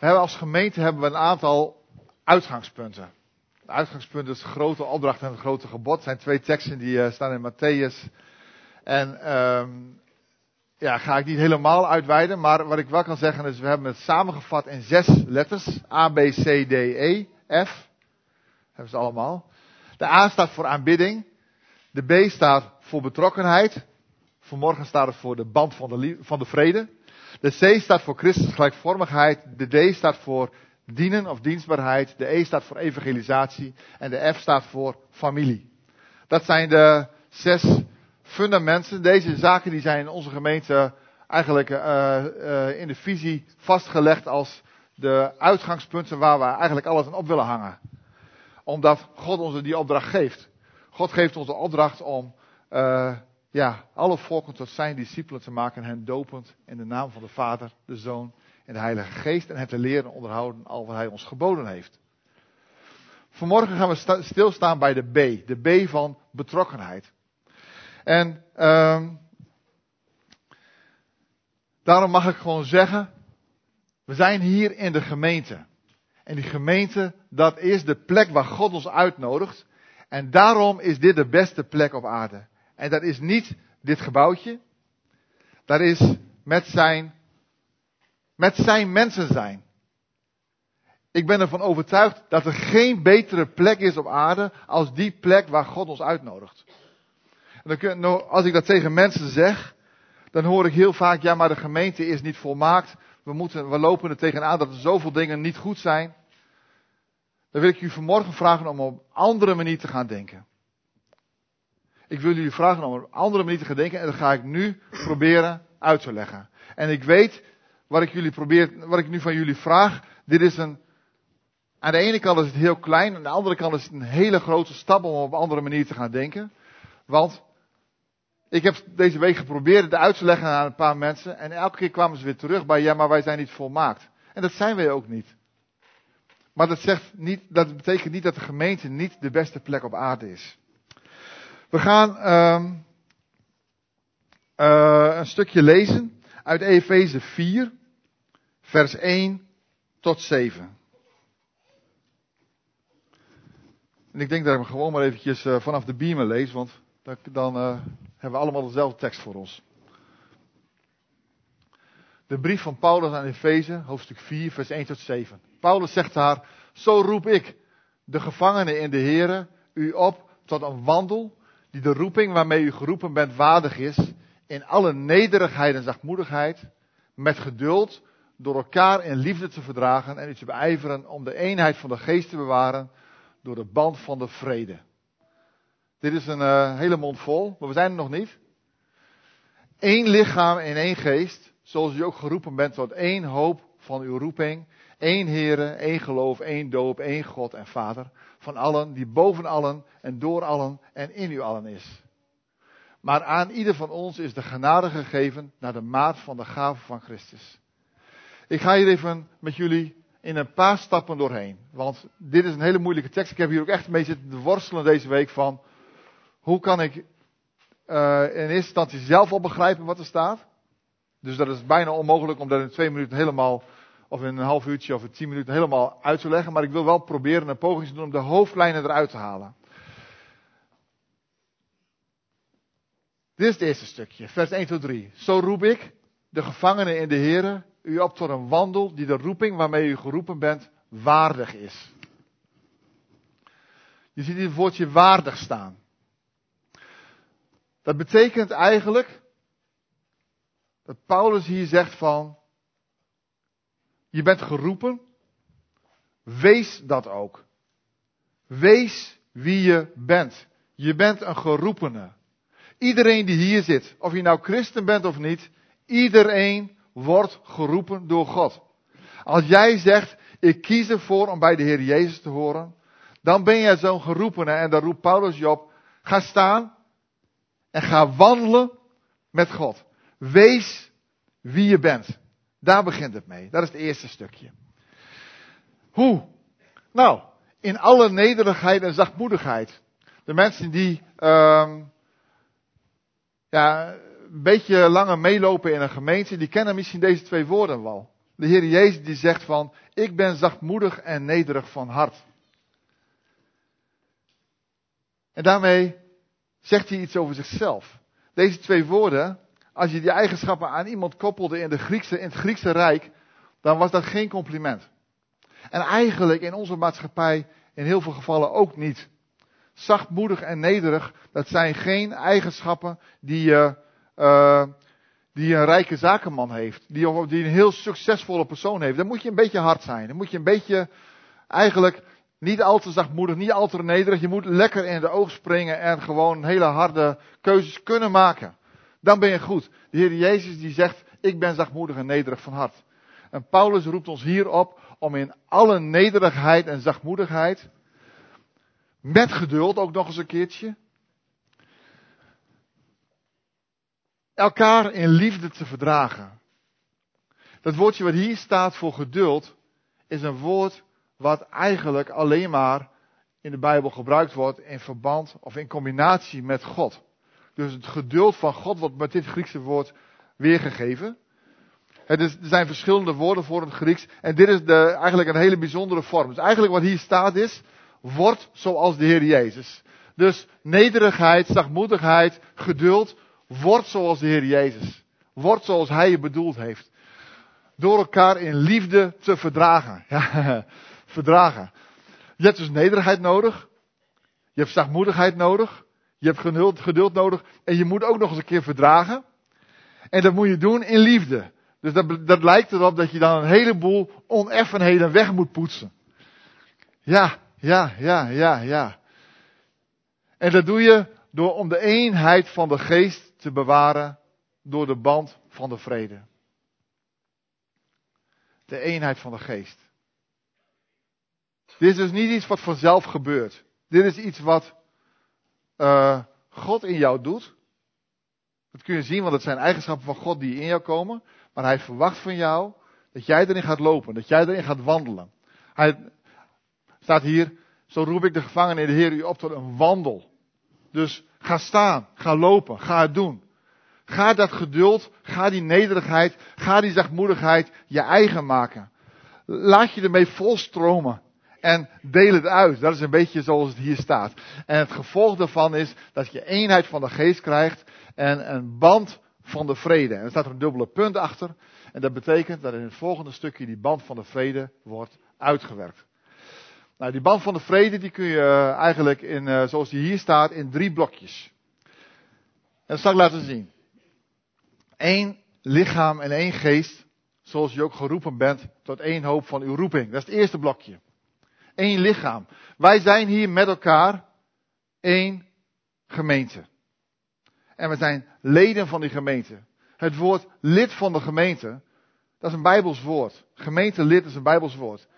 Als gemeente hebben we een aantal uitgangspunten. De uitgangspunten is grote opdracht en het grote gebod. Het zijn twee teksten die uh, staan in Matthäus. En um, ja, ga ik niet helemaal uitweiden, maar wat ik wel kan zeggen is, we hebben het samengevat in zes letters. A, B, C, D, E, F. Hebben ze allemaal. De A staat voor aanbidding. De B staat voor betrokkenheid. Vanmorgen staat het voor de band van de, van de vrede. De C staat voor Christus gelijkvormigheid. De D staat voor dienen of dienstbaarheid. De E staat voor evangelisatie. En de F staat voor familie. Dat zijn de zes fundamenten. Deze zaken die zijn in onze gemeente eigenlijk uh, uh, in de visie vastgelegd als de uitgangspunten waar we eigenlijk alles aan op willen hangen. Omdat God ons die opdracht geeft. God geeft ons de opdracht om uh, ja, alle volken tot zijn discipelen te maken en hen dopend in de naam van de Vader, de Zoon en de Heilige Geest en hen te leren onderhouden al wat Hij ons geboden heeft. Vanmorgen gaan we stilstaan bij de B, de B van betrokkenheid. En um, daarom mag ik gewoon zeggen, we zijn hier in de gemeente. En die gemeente, dat is de plek waar God ons uitnodigt. En daarom is dit de beste plek op aarde. En dat is niet dit gebouwtje. Dat is met zijn, met zijn mensen zijn. Ik ben ervan overtuigd dat er geen betere plek is op aarde als die plek waar God ons uitnodigt. En dan, als ik dat tegen mensen zeg, dan hoor ik heel vaak, ja maar de gemeente is niet volmaakt. We, moeten, we lopen er tegenaan dat er zoveel dingen niet goed zijn. Dan wil ik u vanmorgen vragen om op een andere manier te gaan denken. Ik wil jullie vragen om op een andere manier te gaan denken en dat ga ik nu proberen uit te leggen. En ik weet wat ik jullie probeer, wat ik nu van jullie vraag. Dit is een, aan de ene kant is het heel klein, aan de andere kant is het een hele grote stap om op een andere manier te gaan denken. Want ik heb deze week geprobeerd het uit te leggen aan een paar mensen. En elke keer kwamen ze weer terug bij, ja, maar wij zijn niet volmaakt. En dat zijn wij ook niet. Maar dat, zegt niet, dat betekent niet dat de gemeente niet de beste plek op aarde is. We gaan uh, een stukje lezen uit Efeze 4, vers 1 tot 7. En ik denk dat ik hem gewoon maar eventjes uh, vanaf de beamer lees, want dan uh, hebben we allemaal dezelfde tekst voor ons. De brief van Paulus aan Efeze, hoofdstuk 4, vers 1 tot 7. Paulus zegt daar, zo roep ik, de gevangenen in de Here, u op tot een wandel die de roeping waarmee u geroepen bent waardig is, in alle nederigheid en zachtmoedigheid, met geduld, door elkaar in liefde te verdragen en u te beijveren om de eenheid van de geest te bewaren door de band van de vrede. Dit is een uh, hele mond vol, maar we zijn er nog niet. Eén lichaam en één geest, zoals u ook geroepen bent tot één hoop van uw roeping. Eén Heere, één geloof, één doop, één God en Vader. Van allen, die boven allen en door allen en in u allen is. Maar aan ieder van ons is de genade gegeven naar de maat van de gave van Christus. Ik ga hier even met jullie in een paar stappen doorheen. Want dit is een hele moeilijke tekst. Ik heb hier ook echt mee zitten worstelen deze week van hoe kan ik uh, in eerste instantie zelf al begrijpen wat er staat? Dus dat is bijna onmogelijk om dat in twee minuten helemaal, of in een half uurtje of in tien minuten helemaal uit te leggen. Maar ik wil wel proberen een poging te doen om de hoofdlijnen eruit te halen. Dit is het eerste stukje, vers 1 tot 3. Zo roep ik, de gevangenen in de Here, u op tot een wandel die de roeping waarmee u geroepen bent waardig is. Je ziet hier het woordje waardig staan. Dat betekent eigenlijk dat Paulus hier zegt van, je bent geroepen, wees dat ook. Wees wie je bent. Je bent een geroepene. Iedereen die hier zit, of je nou christen bent of niet, iedereen wordt geroepen door God. Als jij zegt, ik kies ervoor om bij de Heer Jezus te horen, dan ben jij zo'n geroepene en dan roept Paulus je op, ga staan en ga wandelen met God. Wees wie je bent. Daar begint het mee. Dat is het eerste stukje. Hoe? Nou, in alle nederigheid en zachtmoedigheid. De mensen die uh, ja, een beetje langer meelopen in een gemeente, die kennen misschien deze twee woorden wel. De Heer Jezus die zegt van, ik ben zachtmoedig en nederig van hart. En daarmee zegt hij iets over zichzelf. Deze twee woorden, als je die eigenschappen aan iemand koppelde in, de Griekse, in het Griekse Rijk, dan was dat geen compliment. En eigenlijk in onze maatschappij in heel veel gevallen ook niet. Zachtmoedig en nederig, dat zijn geen eigenschappen die, je, uh, die een rijke zakenman heeft. Die, die een heel succesvolle persoon heeft. Dan moet je een beetje hard zijn. Dan moet je een beetje eigenlijk niet al te zachtmoedig, niet al te nederig. Je moet lekker in de oog springen en gewoon hele harde keuzes kunnen maken. Dan ben je goed. De Heer Jezus die zegt, ik ben zachtmoedig en nederig van hart. En Paulus roept ons hier op om in alle nederigheid en zachtmoedigheid, met geduld ook nog eens een keertje, elkaar in liefde te verdragen. Dat woordje wat hier staat voor geduld is een woord wat eigenlijk alleen maar in de Bijbel gebruikt wordt in verband of in combinatie met God. Dus het geduld van God wordt met dit Griekse woord weergegeven. Het is, er zijn verschillende woorden voor het Grieks. En dit is de, eigenlijk een hele bijzondere vorm. Dus eigenlijk wat hier staat is, word zoals de Heer Jezus. Dus nederigheid, zachtmoedigheid, geduld, word zoals de Heer Jezus. Word zoals Hij je bedoeld heeft. Door elkaar in liefde te verdragen. Ja, verdragen. Je hebt dus nederigheid nodig. Je hebt zachtmoedigheid nodig. Je hebt geduld, nodig. En je moet ook nog eens een keer verdragen. En dat moet je doen in liefde. Dus dat, dat lijkt erop dat je dan een heleboel oneffenheden weg moet poetsen. Ja, ja, ja, ja, ja. En dat doe je door om de eenheid van de geest te bewaren door de band van de vrede. De eenheid van de geest. Dit is dus niet iets wat vanzelf gebeurt. Dit is iets wat uh, God in jou doet. Dat kun je zien, want het zijn eigenschappen van God die in jou komen. Maar hij verwacht van jou dat jij erin gaat lopen, dat jij erin gaat wandelen. Hij staat hier, zo roep ik de gevangenen in de Heer u op tot een wandel. Dus ga staan, ga lopen, ga het doen. Ga dat geduld, ga die nederigheid, ga die zachtmoedigheid je eigen maken. Laat je ermee volstromen en deel het uit. Dat is een beetje zoals het hier staat. En het gevolg daarvan is dat je eenheid van de geest krijgt en een band van de vrede. En er staat een dubbele punt achter. En dat betekent dat in het volgende stukje die band van de vrede wordt uitgewerkt. Nou, die band van de vrede die kun je eh, eigenlijk in, eh, zoals die hier staat, in drie blokjes. En dat zal ik laten zien. Eén lichaam en één geest, zoals je ook geroepen bent tot één hoop van uw roeping. Dat is het eerste blokje. Eén lichaam. Wij zijn hier met elkaar één gemeente. En we zijn leden van die gemeente. Het woord lid van de gemeente, dat is een Bijbels woord. Gemeentelid is een Bijbels woord.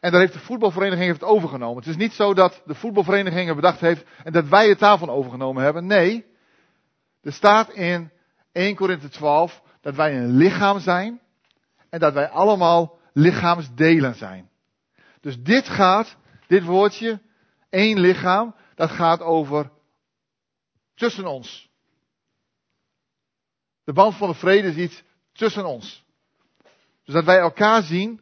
En daar heeft de voetbalvereniging het overgenomen. Het is niet zo dat de voetbalvereniging het bedacht heeft en dat wij het daarvan overgenomen hebben. Nee, er staat in 1 Korinthe 12 dat wij een lichaam zijn en dat wij allemaal lichaamsdelen zijn. Dus dit gaat, dit woordje, één lichaam, dat gaat over tussen ons. De band van de vrede is iets tussen ons. Dus dat wij elkaar zien,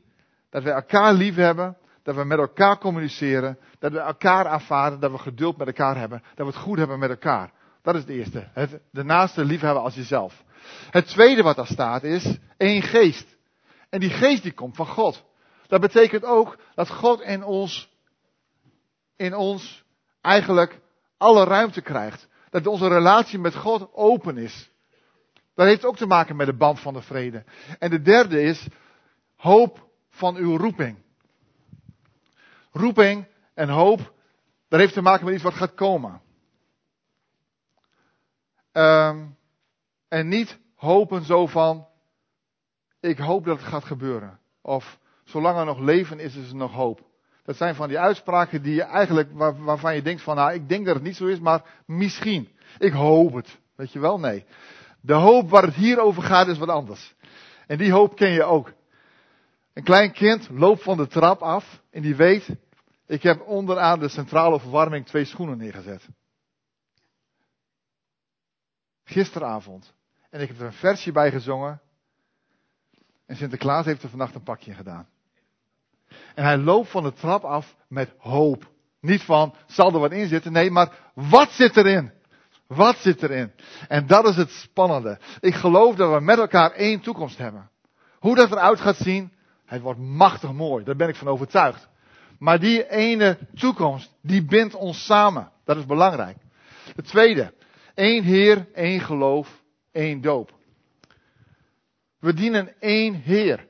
dat wij elkaar lief hebben, dat we met elkaar communiceren, dat we elkaar aanvaarden, dat we geduld met elkaar hebben, dat we het goed hebben met elkaar. Dat is het eerste. Het, de naaste liefhebben als jezelf. Het tweede wat daar staat is één geest. En die geest die komt van God. Dat betekent ook dat God in ons, in ons eigenlijk alle ruimte krijgt. Dat onze relatie met God open is. Dat heeft ook te maken met de band van de vrede. En de derde is hoop van uw roeping. Roeping en hoop, dat heeft te maken met iets wat gaat komen. Um, en niet hopen zo van, ik hoop dat het gaat gebeuren. Of zolang er nog leven is, is er nog hoop. Dat zijn van die uitspraken die je eigenlijk, waar, waarvan je denkt van, nou, ik denk dat het niet zo is, maar misschien. Ik hoop het. Weet je wel? Nee. De hoop waar het hier over gaat is wat anders. En die hoop ken je ook. Een klein kind loopt van de trap af en die weet, ik heb onderaan de centrale verwarming twee schoenen neergezet. Gisteravond. En ik heb er een versje bij gezongen. En Sinterklaas heeft er vannacht een pakje gedaan. En hij loopt van de trap af met hoop. Niet van, zal er wat in zitten? Nee, maar wat zit erin? Wat zit erin? En dat is het spannende. Ik geloof dat we met elkaar één toekomst hebben. Hoe dat eruit gaat zien, het wordt machtig mooi. Daar ben ik van overtuigd. Maar die ene toekomst, die bindt ons samen. Dat is belangrijk. Het tweede, één Heer, één geloof, één doop. We dienen één Heer.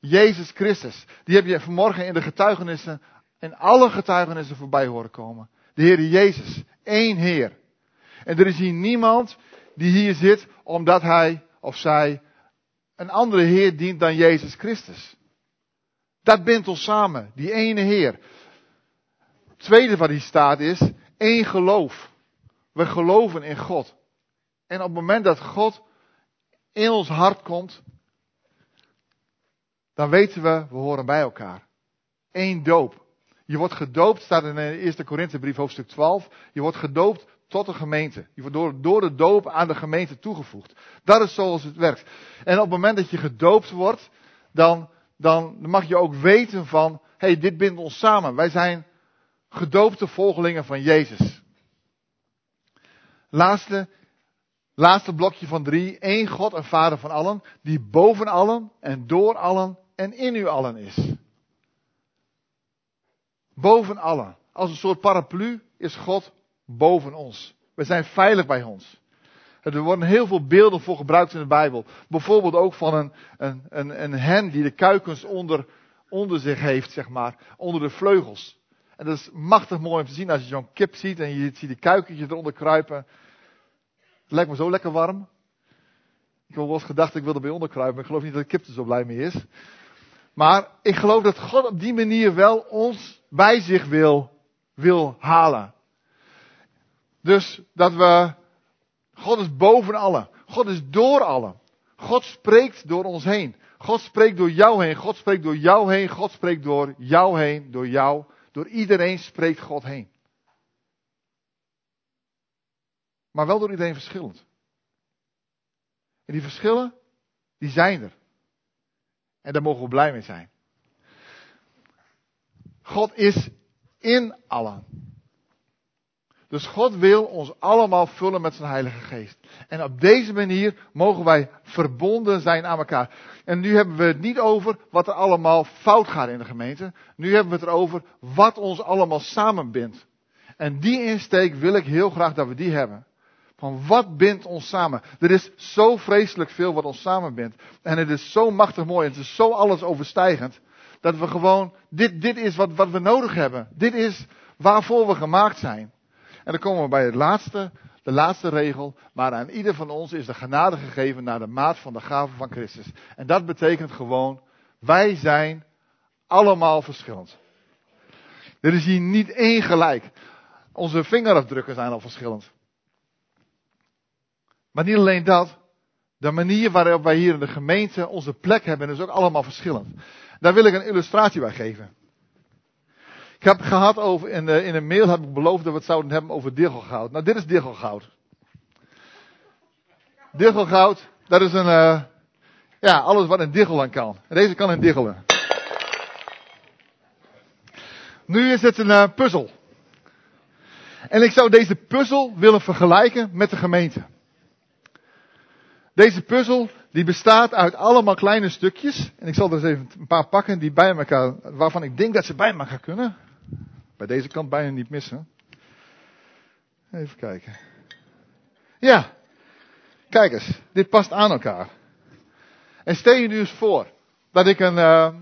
Jezus Christus. Die heb je vanmorgen in de getuigenissen, in alle getuigenissen voorbij horen komen. De Heer Jezus. één Heer. En er is hier niemand die hier zit omdat hij of zij een andere Heer dient dan Jezus Christus. Dat bindt ons samen, die ene Heer. Het tweede wat hier staat is één geloof. We geloven in God. En op het moment dat God in ons hart komt, dan weten we, we horen bij elkaar. Eén doop. Je wordt gedoopt, staat in de eerste Korinthebrief hoofdstuk 12. Je wordt gedoopt tot de gemeente. Je wordt door, de doop aan de gemeente toegevoegd. Dat is zoals het werkt. En op het moment dat je gedoopt wordt, dan, dan mag je ook weten van, hey, dit bindt ons samen. Wij zijn gedoopte volgelingen van Jezus. Laatste, laatste blokje van drie. Eén God en Vader van allen, die boven allen en door allen en in u allen is. Boven allen. Als een soort paraplu is God boven ons. We zijn veilig bij ons. Er worden heel veel beelden voor gebruikt in de Bijbel. Bijvoorbeeld ook van een, een, een, een hen die de kuikens onder, onder zich heeft, zeg maar. Onder de vleugels. En dat is machtig mooi om te zien als je zo'n kip ziet en je ziet die kuikentjes eronder kruipen. Het lijkt me zo lekker warm. Ik heb wel eens gedacht, ik wil erbij onderkruipen. Maar ik geloof niet dat de kip er zo blij mee is. Maar ik geloof dat God op die manier wel ons bij zich wil, wil halen. Dus dat we, God is boven allen. God is door allen. God spreekt door ons heen. God spreekt door jou heen. God spreekt door jou heen. God spreekt door jou heen. Door jou. Door iedereen spreekt God heen. Maar wel door iedereen verschillend. En die verschillen, die zijn er. En daar mogen we blij mee zijn. God is in allen. Dus God wil ons allemaal vullen met zijn Heilige Geest. En op deze manier mogen wij verbonden zijn aan elkaar. En nu hebben we het niet over wat er allemaal fout gaat in de gemeente. Nu hebben we het erover wat ons allemaal samenbindt. En die insteek wil ik heel graag dat we die hebben. Van wat bindt ons samen? Er is zo vreselijk veel wat ons samenbindt. En het is zo machtig mooi. En het is zo alles overstijgend. Dat we gewoon, dit, dit is wat, wat we nodig hebben. Dit is waarvoor we gemaakt zijn. En dan komen we bij het laatste, de laatste regel. Maar aan ieder van ons is de genade gegeven naar de maat van de gave van Christus. En dat betekent gewoon, wij zijn allemaal verschillend. Er is hier niet één gelijk. Onze vingerafdrukken zijn al verschillend. Maar niet alleen dat. De manier waarop wij hier in de gemeente onze plek hebben is ook allemaal verschillend. Daar wil ik een illustratie bij geven. Ik heb gehad over, in, in een mail heb ik beloofd dat we het zouden hebben over diggelgoud. Nou, dit is diggelgoud. Diggelgoud, dat is een, uh, ja, alles wat een diggel aan kan. Deze kan een diggelen. Nu is het een uh, puzzel. En ik zou deze puzzel willen vergelijken met de gemeente. Deze puzzel die bestaat uit allemaal kleine stukjes. En ik zal er eens even een paar pakken die bij elkaar, waarvan ik denk dat ze bij elkaar kunnen. Bij deze kant bijna niet missen. Even kijken. Ja. Kijk eens, dit past aan elkaar. En stel je nu eens voor dat ik een, uh,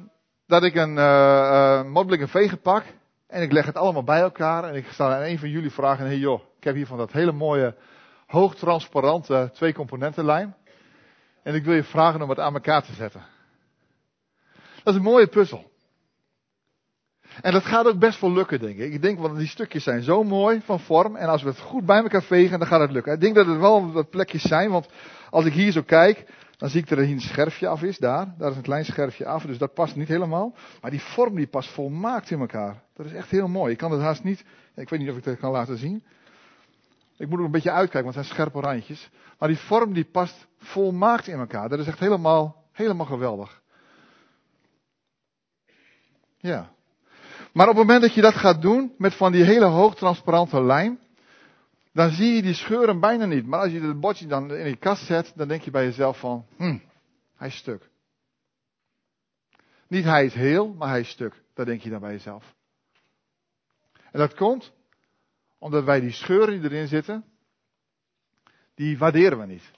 dat ik een uh, uh, vegen pak en ik leg het allemaal bij elkaar en ik sta aan een van jullie vragen, hey joh, ik heb hier van dat hele mooie, hoogtransparante twee componentenlijn. En ik wil je vragen om het aan elkaar te zetten. Dat is een mooie puzzel. En dat gaat ook best wel lukken, denk ik. Ik denk, want die stukjes zijn zo mooi van vorm. En als we het goed bij elkaar vegen, dan gaat het lukken. Ik denk dat er wel wat plekjes zijn, want als ik hier zo kijk, dan zie ik dat er hier een scherfje af is, daar. Daar is een klein scherfje af, dus dat past niet helemaal. Maar die vorm die past volmaakt in elkaar. Dat is echt heel mooi. Ik kan het haast niet, ik weet niet of ik dat kan laten zien. Ik moet er een beetje uitkijken, want het zijn scherpe randjes. Maar die vorm die past volmaakt in elkaar. Dat is echt helemaal Helemaal geweldig. Ja. Maar op het moment dat je dat gaat doen met van die hele hoogtransparante lijm, dan zie je die scheuren bijna niet. Maar als je het bordje dan in die kast zet, dan denk je bij jezelf van, hm, hij is stuk. Niet hij is heel, maar hij is stuk. Dat denk je dan bij jezelf. En dat komt omdat wij die scheuren die erin zitten, die waarderen we niet.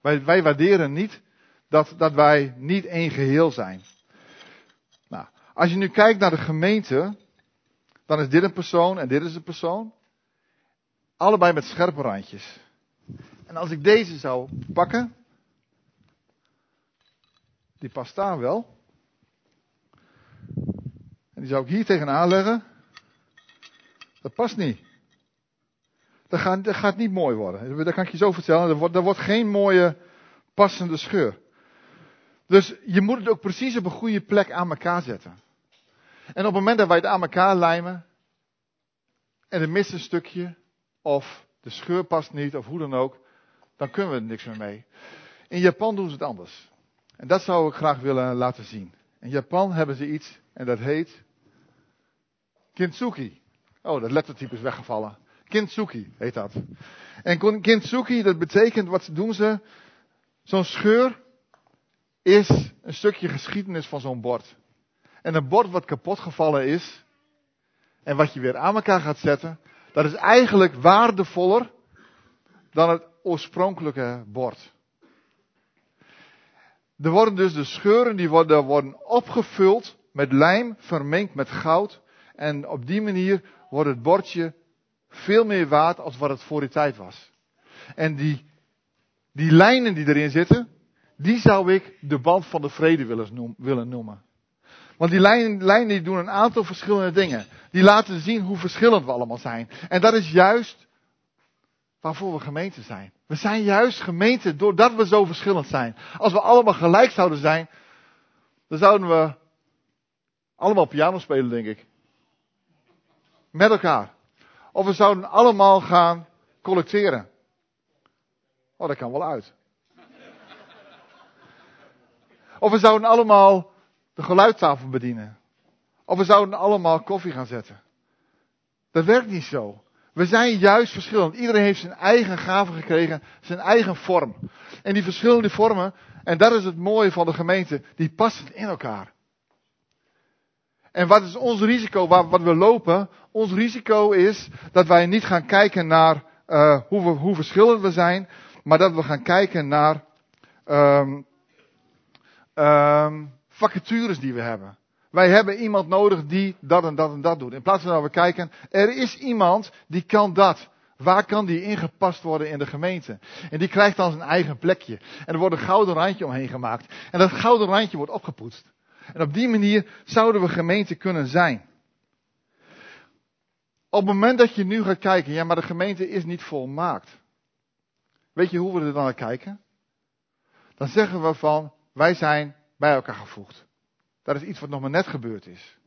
Wij, wij waarderen niet dat, dat wij niet één geheel zijn. Nou, als je nu kijkt naar de gemeente, dan is dit een persoon en dit is een persoon. Allebei met scherpe randjes. En als ik deze zou pakken, die past daar wel. En die zou ik hier tegenaan leggen. Dat past niet. Dat gaat, gaat niet mooi worden. Dat kan ik je zo vertellen. Er wordt, er wordt geen mooie passende scheur. Dus je moet het ook precies op een goede plek aan elkaar zetten. En op het moment dat wij het aan elkaar lijmen. En er mist een stukje. Of de scheur past niet. Of hoe dan ook. Dan kunnen we er niks meer mee. In Japan doen ze het anders. En dat zou ik graag willen laten zien. In Japan hebben ze iets. En dat heet. Kintsugi. Oh, dat lettertype is weggevallen. Kintsugi heet dat. En kintsugi, dat betekent, wat doen ze? Zo'n scheur is een stukje geschiedenis van zo'n bord. En een bord wat kapot gevallen is, en wat je weer aan elkaar gaat zetten, dat is eigenlijk waardevoller dan het oorspronkelijke bord. Er worden dus de scheuren die worden, worden opgevuld met lijm vermengd met goud. En op die manier wordt het bordje veel meer waard als wat het voor die tijd was. En die, die lijnen die erin zitten, die zou ik de band van de vrede willen, noemen. Want die lijnen, lijnen die doen een aantal verschillende dingen. Die laten zien hoe verschillend we allemaal zijn. En dat is juist waarvoor we gemeente zijn. We zijn juist gemeente doordat we zo verschillend zijn. Als we allemaal gelijk zouden zijn, dan zouden we allemaal piano spelen, denk ik. Met elkaar. Of we zouden allemaal gaan collecteren. Oh, dat kan wel uit. Of we zouden allemaal de geluidstafel bedienen. Of we zouden allemaal koffie gaan zetten. Dat werkt niet zo. We zijn juist verschillend. Iedereen heeft zijn eigen gave gekregen, zijn eigen vorm. En die verschillende vormen, en dat is het mooie van de gemeente, die passen in elkaar. En wat is ons risico, wat we lopen? Ons risico is dat wij niet gaan kijken naar uh, hoe, hoe verschillend we zijn, maar dat we gaan kijken naar um, um, vacatures die we hebben. Wij hebben iemand nodig die dat en dat en dat doet. In plaats van dat we kijken, er is iemand die kan dat. Waar kan die ingepast worden in de gemeente? En die krijgt dan zijn eigen plekje. En er wordt een gouden randje omheen gemaakt. En dat gouden randje wordt opgepoetst. En op die manier zouden we gemeente kunnen zijn. Op het moment dat je nu gaat kijken, ja, maar de gemeente is niet volmaakt. Weet je hoe we er dan naar kijken? Dan zeggen we van, wij zijn bij elkaar gevoegd. Dat is iets wat nog maar net gebeurd is.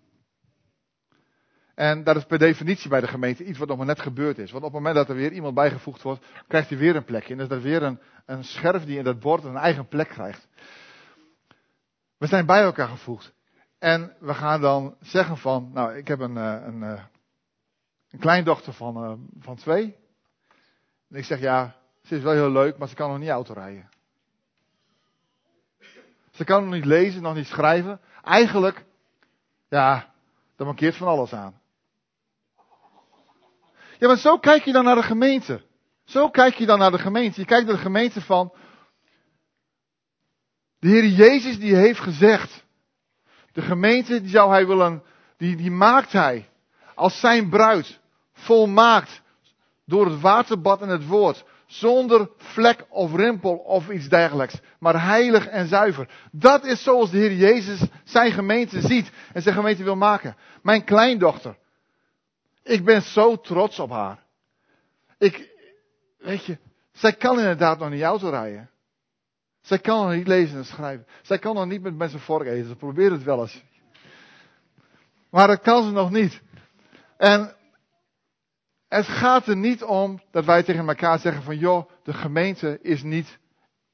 En dat is per definitie bij de gemeente iets wat nog maar net gebeurd is. Want op het moment dat er weer iemand bijgevoegd wordt, krijgt hij weer een plekje. En dan is dat weer een, een scherf die in dat bord een eigen plek krijgt. We zijn bij elkaar gevoegd. En we gaan dan zeggen van, nou, ik heb een, eh, een, eh, een kleindochter van, uh, van twee. En ik zeg, ja, ze is wel heel leuk, maar ze kan nog niet autorijden. Ze kan nog niet lezen, nog niet schrijven. Eigenlijk, ja, daar mankeert van alles aan. Ja, maar zo kijk je dan naar de gemeente. Zo kijk je dan naar de gemeente. Je kijkt naar de gemeente van, de Heer Jezus die heeft gezegd, de gemeente die zou hij willen, die, die maakt hij als zijn bruid, volmaakt, door het waterbad en het woord, zonder vlek of rimpel of iets dergelijks, maar heilig en zuiver. Dat is zoals de Heer Jezus zijn gemeente ziet en zijn gemeente wil maken. Mijn kleindochter, ik ben zo trots op haar. Ik, weet je, zij kan inderdaad nog niet auto rijden. Zij kan nog niet lezen en schrijven. Zij kan nog niet met mensen vork eten. Ze probeert het wel eens. Maar dat kan ze nog niet. En het gaat er niet om dat wij tegen elkaar zeggen van joh, de gemeente is niet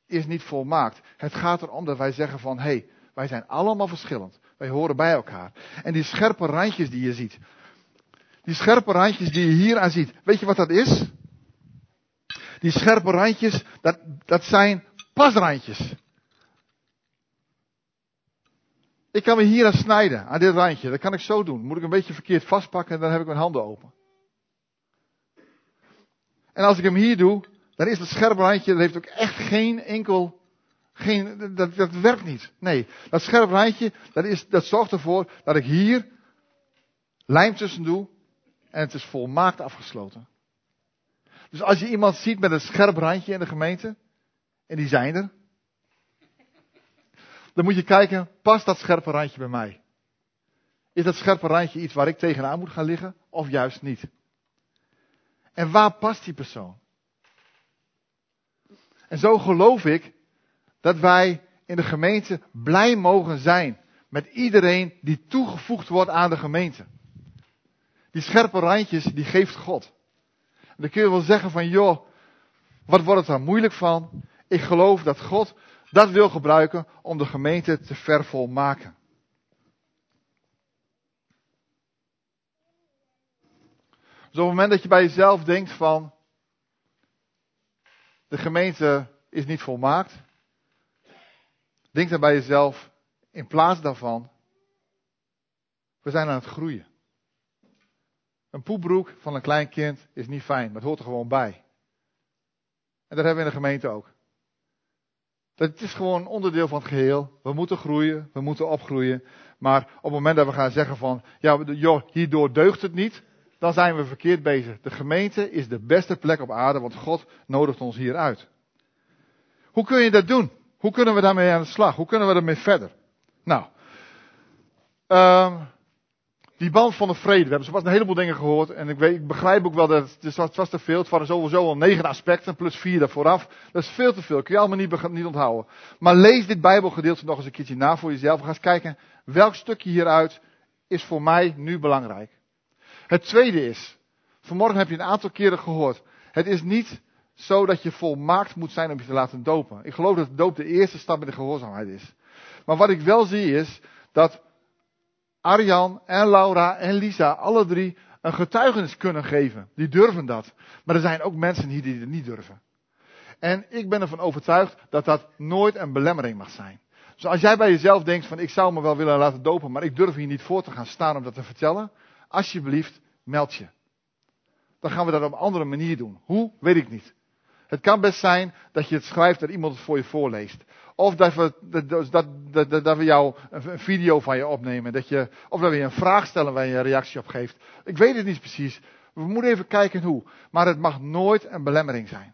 is niet volmaakt. Het gaat erom dat wij zeggen van, hé, hey, wij zijn allemaal verschillend. Wij horen bij elkaar. En die scherpe randjes die je ziet. Die scherpe randjes die je hier aan ziet. Weet je wat dat is? Die scherpe randjes, dat, dat zijn pasrandjes. Ik kan me hier aan snijden, aan dit randje. Dat kan ik zo doen. Moet ik een beetje verkeerd vastpakken en dan heb ik mijn handen open. En als ik hem hier doe, dan is dat scherpe randje, dat heeft ook echt geen enkel, geen, dat, dat werkt niet. Nee, dat scherpe randje, dat, is, dat zorgt ervoor dat ik hier lijm tussen doe en het is volmaakt afgesloten. Dus als je iemand ziet met een scherp randje in de gemeente, en die zijn er, dan moet je kijken, past dat scherpe randje bij mij? Is dat scherpe randje iets waar ik tegenaan moet gaan liggen, of juist niet? En waar past die persoon? En zo geloof ik dat wij in de gemeente blij mogen zijn met iedereen die toegevoegd wordt aan de gemeente. Die scherpe randjes, die geeft God. En dan kun je wel zeggen van, joh, wat wordt het daar moeilijk van? Ik geloof dat God dat wil gebruiken om de gemeente te vervolmaken. Dus op het moment dat je bij jezelf denkt van, de gemeente is niet volmaakt, denk dan bij jezelf, in plaats daarvan, we zijn aan het groeien. Een poepbroek van een klein kind is niet fijn, het hoort er gewoon bij. En dat hebben we in de gemeente ook. Het is gewoon onderdeel van het geheel. We moeten groeien, we moeten opgroeien. Maar op het moment dat we gaan zeggen van, ja, joh, hierdoor deugt het niet, dan zijn we verkeerd bezig. De gemeente is de beste plek op aarde, want God nodigt ons hier uit. Hoe kun je dat doen? Hoe kunnen we daarmee aan de slag? Hoe kunnen we ermee verder? Nou, um, die band van de vrede. We hebben zoals een heleboel dingen gehoord. En ik, weet, ik begrijp ook wel dat het, het was te veel. Het waren sowieso al negen aspecten. Plus vier daar vooraf. Dat is veel te veel. Kun je allemaal niet, niet onthouden. Maar lees dit Bijbelgedeelte nog eens een keertje na voor jezelf. Ga eens kijken. Welk stukje hieruit is voor mij nu belangrijk. Het tweede is. Vanmorgen heb je een aantal keren gehoord. Het is niet zo dat je volmaakt moet zijn om je te laten dopen. Ik geloof dat doop de eerste stap in de gehoorzaamheid is. Maar wat ik wel zie is dat Arjan en Laura en Lisa, alle drie, een getuigenis kunnen geven. Die durven dat. Maar er zijn ook mensen hier die het niet durven. En ik ben ervan overtuigd dat dat nooit een belemmering mag zijn. Dus als jij bij jezelf denkt van ik zou me wel willen laten dopen, maar ik durf hier niet voor te gaan staan om dat te vertellen. Alsjeblieft, meld je. Dan gaan we dat op een andere manier doen. Hoe? Weet ik niet. Het kan best zijn dat je het schrijft dat iemand het voor je voorleest. Of dat we, dat, dat, dat, we jou een video van je opnemen. Dat je, of dat we je een vraag stellen waar je een reactie op geeft. Ik weet het niet precies. We moeten even kijken hoe. Maar het mag nooit een belemmering zijn.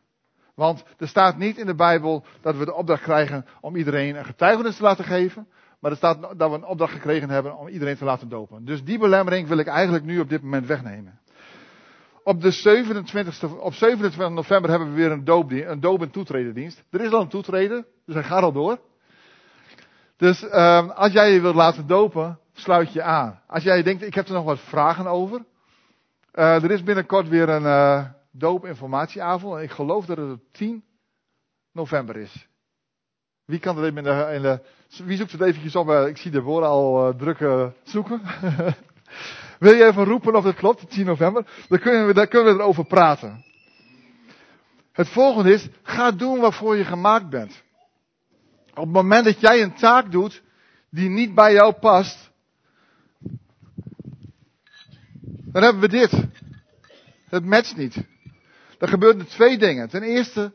Want er staat niet in de Bijbel dat we de opdracht krijgen om iedereen een getuigenis te laten geven. Maar er staat dat we een opdracht gekregen hebben om iedereen te laten dopen. Dus die belemmering wil ik eigenlijk nu op dit moment wegnemen. Op de 27 op 27 november hebben we weer een doop, een doop- en toetredendienst. Er is al een toetreden, dus hij gaat al door. Dus um, als jij je wilt laten dopen, sluit je aan. Als jij denkt, ik heb er nog wat vragen over. Uh, er is binnenkort weer een uh, doopinformatieavond. En ik geloof dat het op 10 november is. Wie kan er in de, in de wie zoekt het eventjes op? Uh, ik zie de woorden al druk zoeken. Wil je even roepen of dat klopt, 10 november? Dan kunnen we, dan kunnen we erover praten. Het volgende is, ga doen waarvoor je gemaakt bent. Op het moment dat jij een taak doet die niet bij jou past, dan hebben we dit. Het matcht niet. Er gebeuren twee dingen. Ten eerste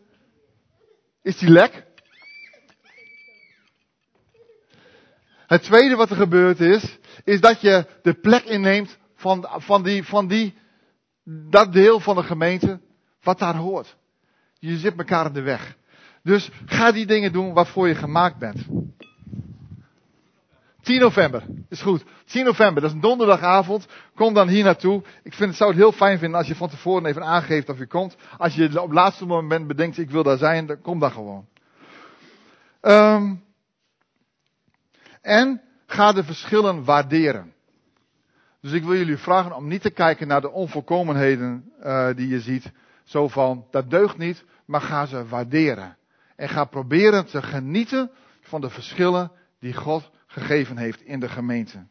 is die lek. Het tweede wat er gebeurd is, is dat je de plek inneemt van, van, die, van die, dat deel van de gemeente wat daar hoort. Je zit elkaar in de weg. Dus ga die dingen doen waarvoor je gemaakt bent. 10 november, is goed. 10 november, dat is een donderdagavond. Kom dan hier naartoe. Ik vind, het zou het heel fijn vinden als je van tevoren even aangeeft of je komt. Als je op het laatste moment bedenkt, ik wil daar zijn, dan kom dan gewoon. Um, en ga de verschillen waarderen. Dus ik wil jullie vragen om niet te kijken naar de onvolkomenheden uh, die je ziet. Zo van, dat deugt niet, maar ga ze waarderen. En ga proberen te genieten van de verschillen die God gegeven heeft in de gemeente.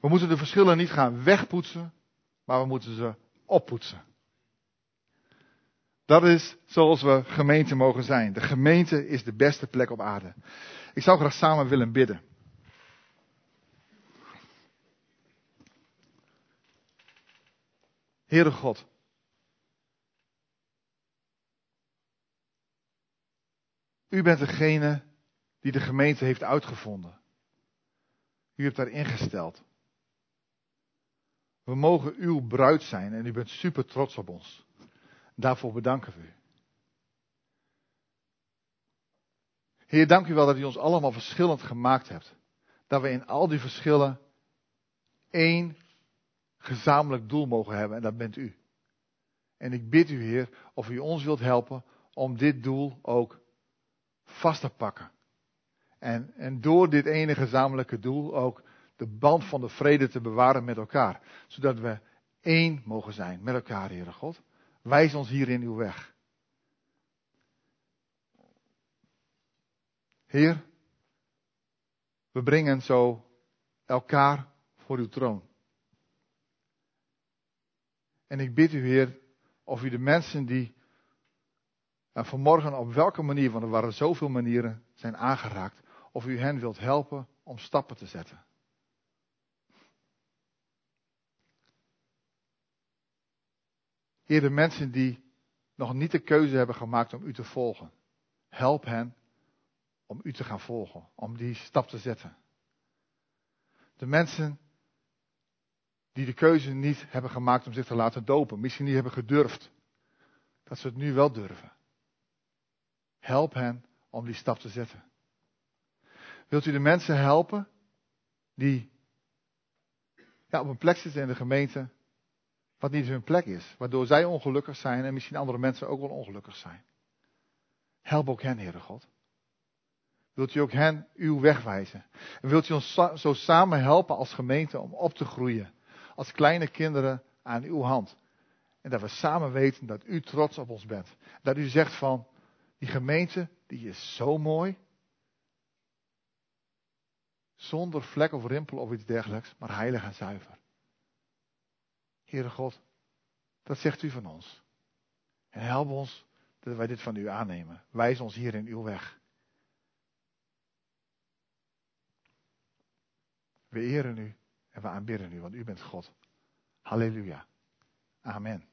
We moeten de verschillen niet gaan wegpoetsen, maar we moeten ze oppoetsen. Dat is zoals we gemeente mogen zijn. De gemeente is de beste plek op aarde. Ik zou graag samen willen bidden. Heere God. U bent degene die de gemeente heeft uitgevonden. U hebt daar ingesteld. We mogen uw bruid zijn en u bent super trots op ons. Daarvoor bedanken we u. Heer, dank u wel dat u ons allemaal verschillend gemaakt hebt. Dat we in al die verschillen één gezamenlijk doel mogen hebben en dat bent u. En ik bid u, Heer, of u ons wilt helpen om dit doel ook vast te pakken. En, en door dit ene gezamenlijke doel ook de band van de vrede te bewaren met elkaar. Zodat we één mogen zijn met elkaar, Heere God. Wijs ons hierin uw weg. Heer, we brengen zo elkaar voor uw troon. En ik bid u, Heer, of u de mensen die en vanmorgen op welke manier, want er waren zoveel manieren, zijn aangeraakt, of u hen wilt helpen om stappen te zetten. Heer, de mensen die nog niet de keuze hebben gemaakt om u te volgen, help hen om u te gaan volgen, om die stap te zetten. De mensen die de keuze niet hebben gemaakt om zich te laten dopen, misschien niet hebben gedurfd, dat ze het nu wel durven. Help hen om die stap te zetten. Wilt u de mensen helpen die ja, op een plek zitten in de gemeente wat niet hun plek is, waardoor zij ongelukkig zijn en misschien andere mensen ook wel ongelukkig zijn? Help ook hen, Heere God. Wilt u ook hen uw weg wijzen? En wilt u ons zo samen helpen als gemeente om op te groeien? Als kleine kinderen aan uw hand. En dat we samen weten dat u trots op ons bent. Dat u zegt van, die gemeente, die is zo mooi. Zonder vlek of rimpel of iets dergelijks, maar heilig en zuiver. Heere God, dat zegt u van ons. En help ons dat wij dit van u aannemen. Wijs ons hier in uw weg. We eren u en we aanbidden u, want u bent God. Halleluja. Amen.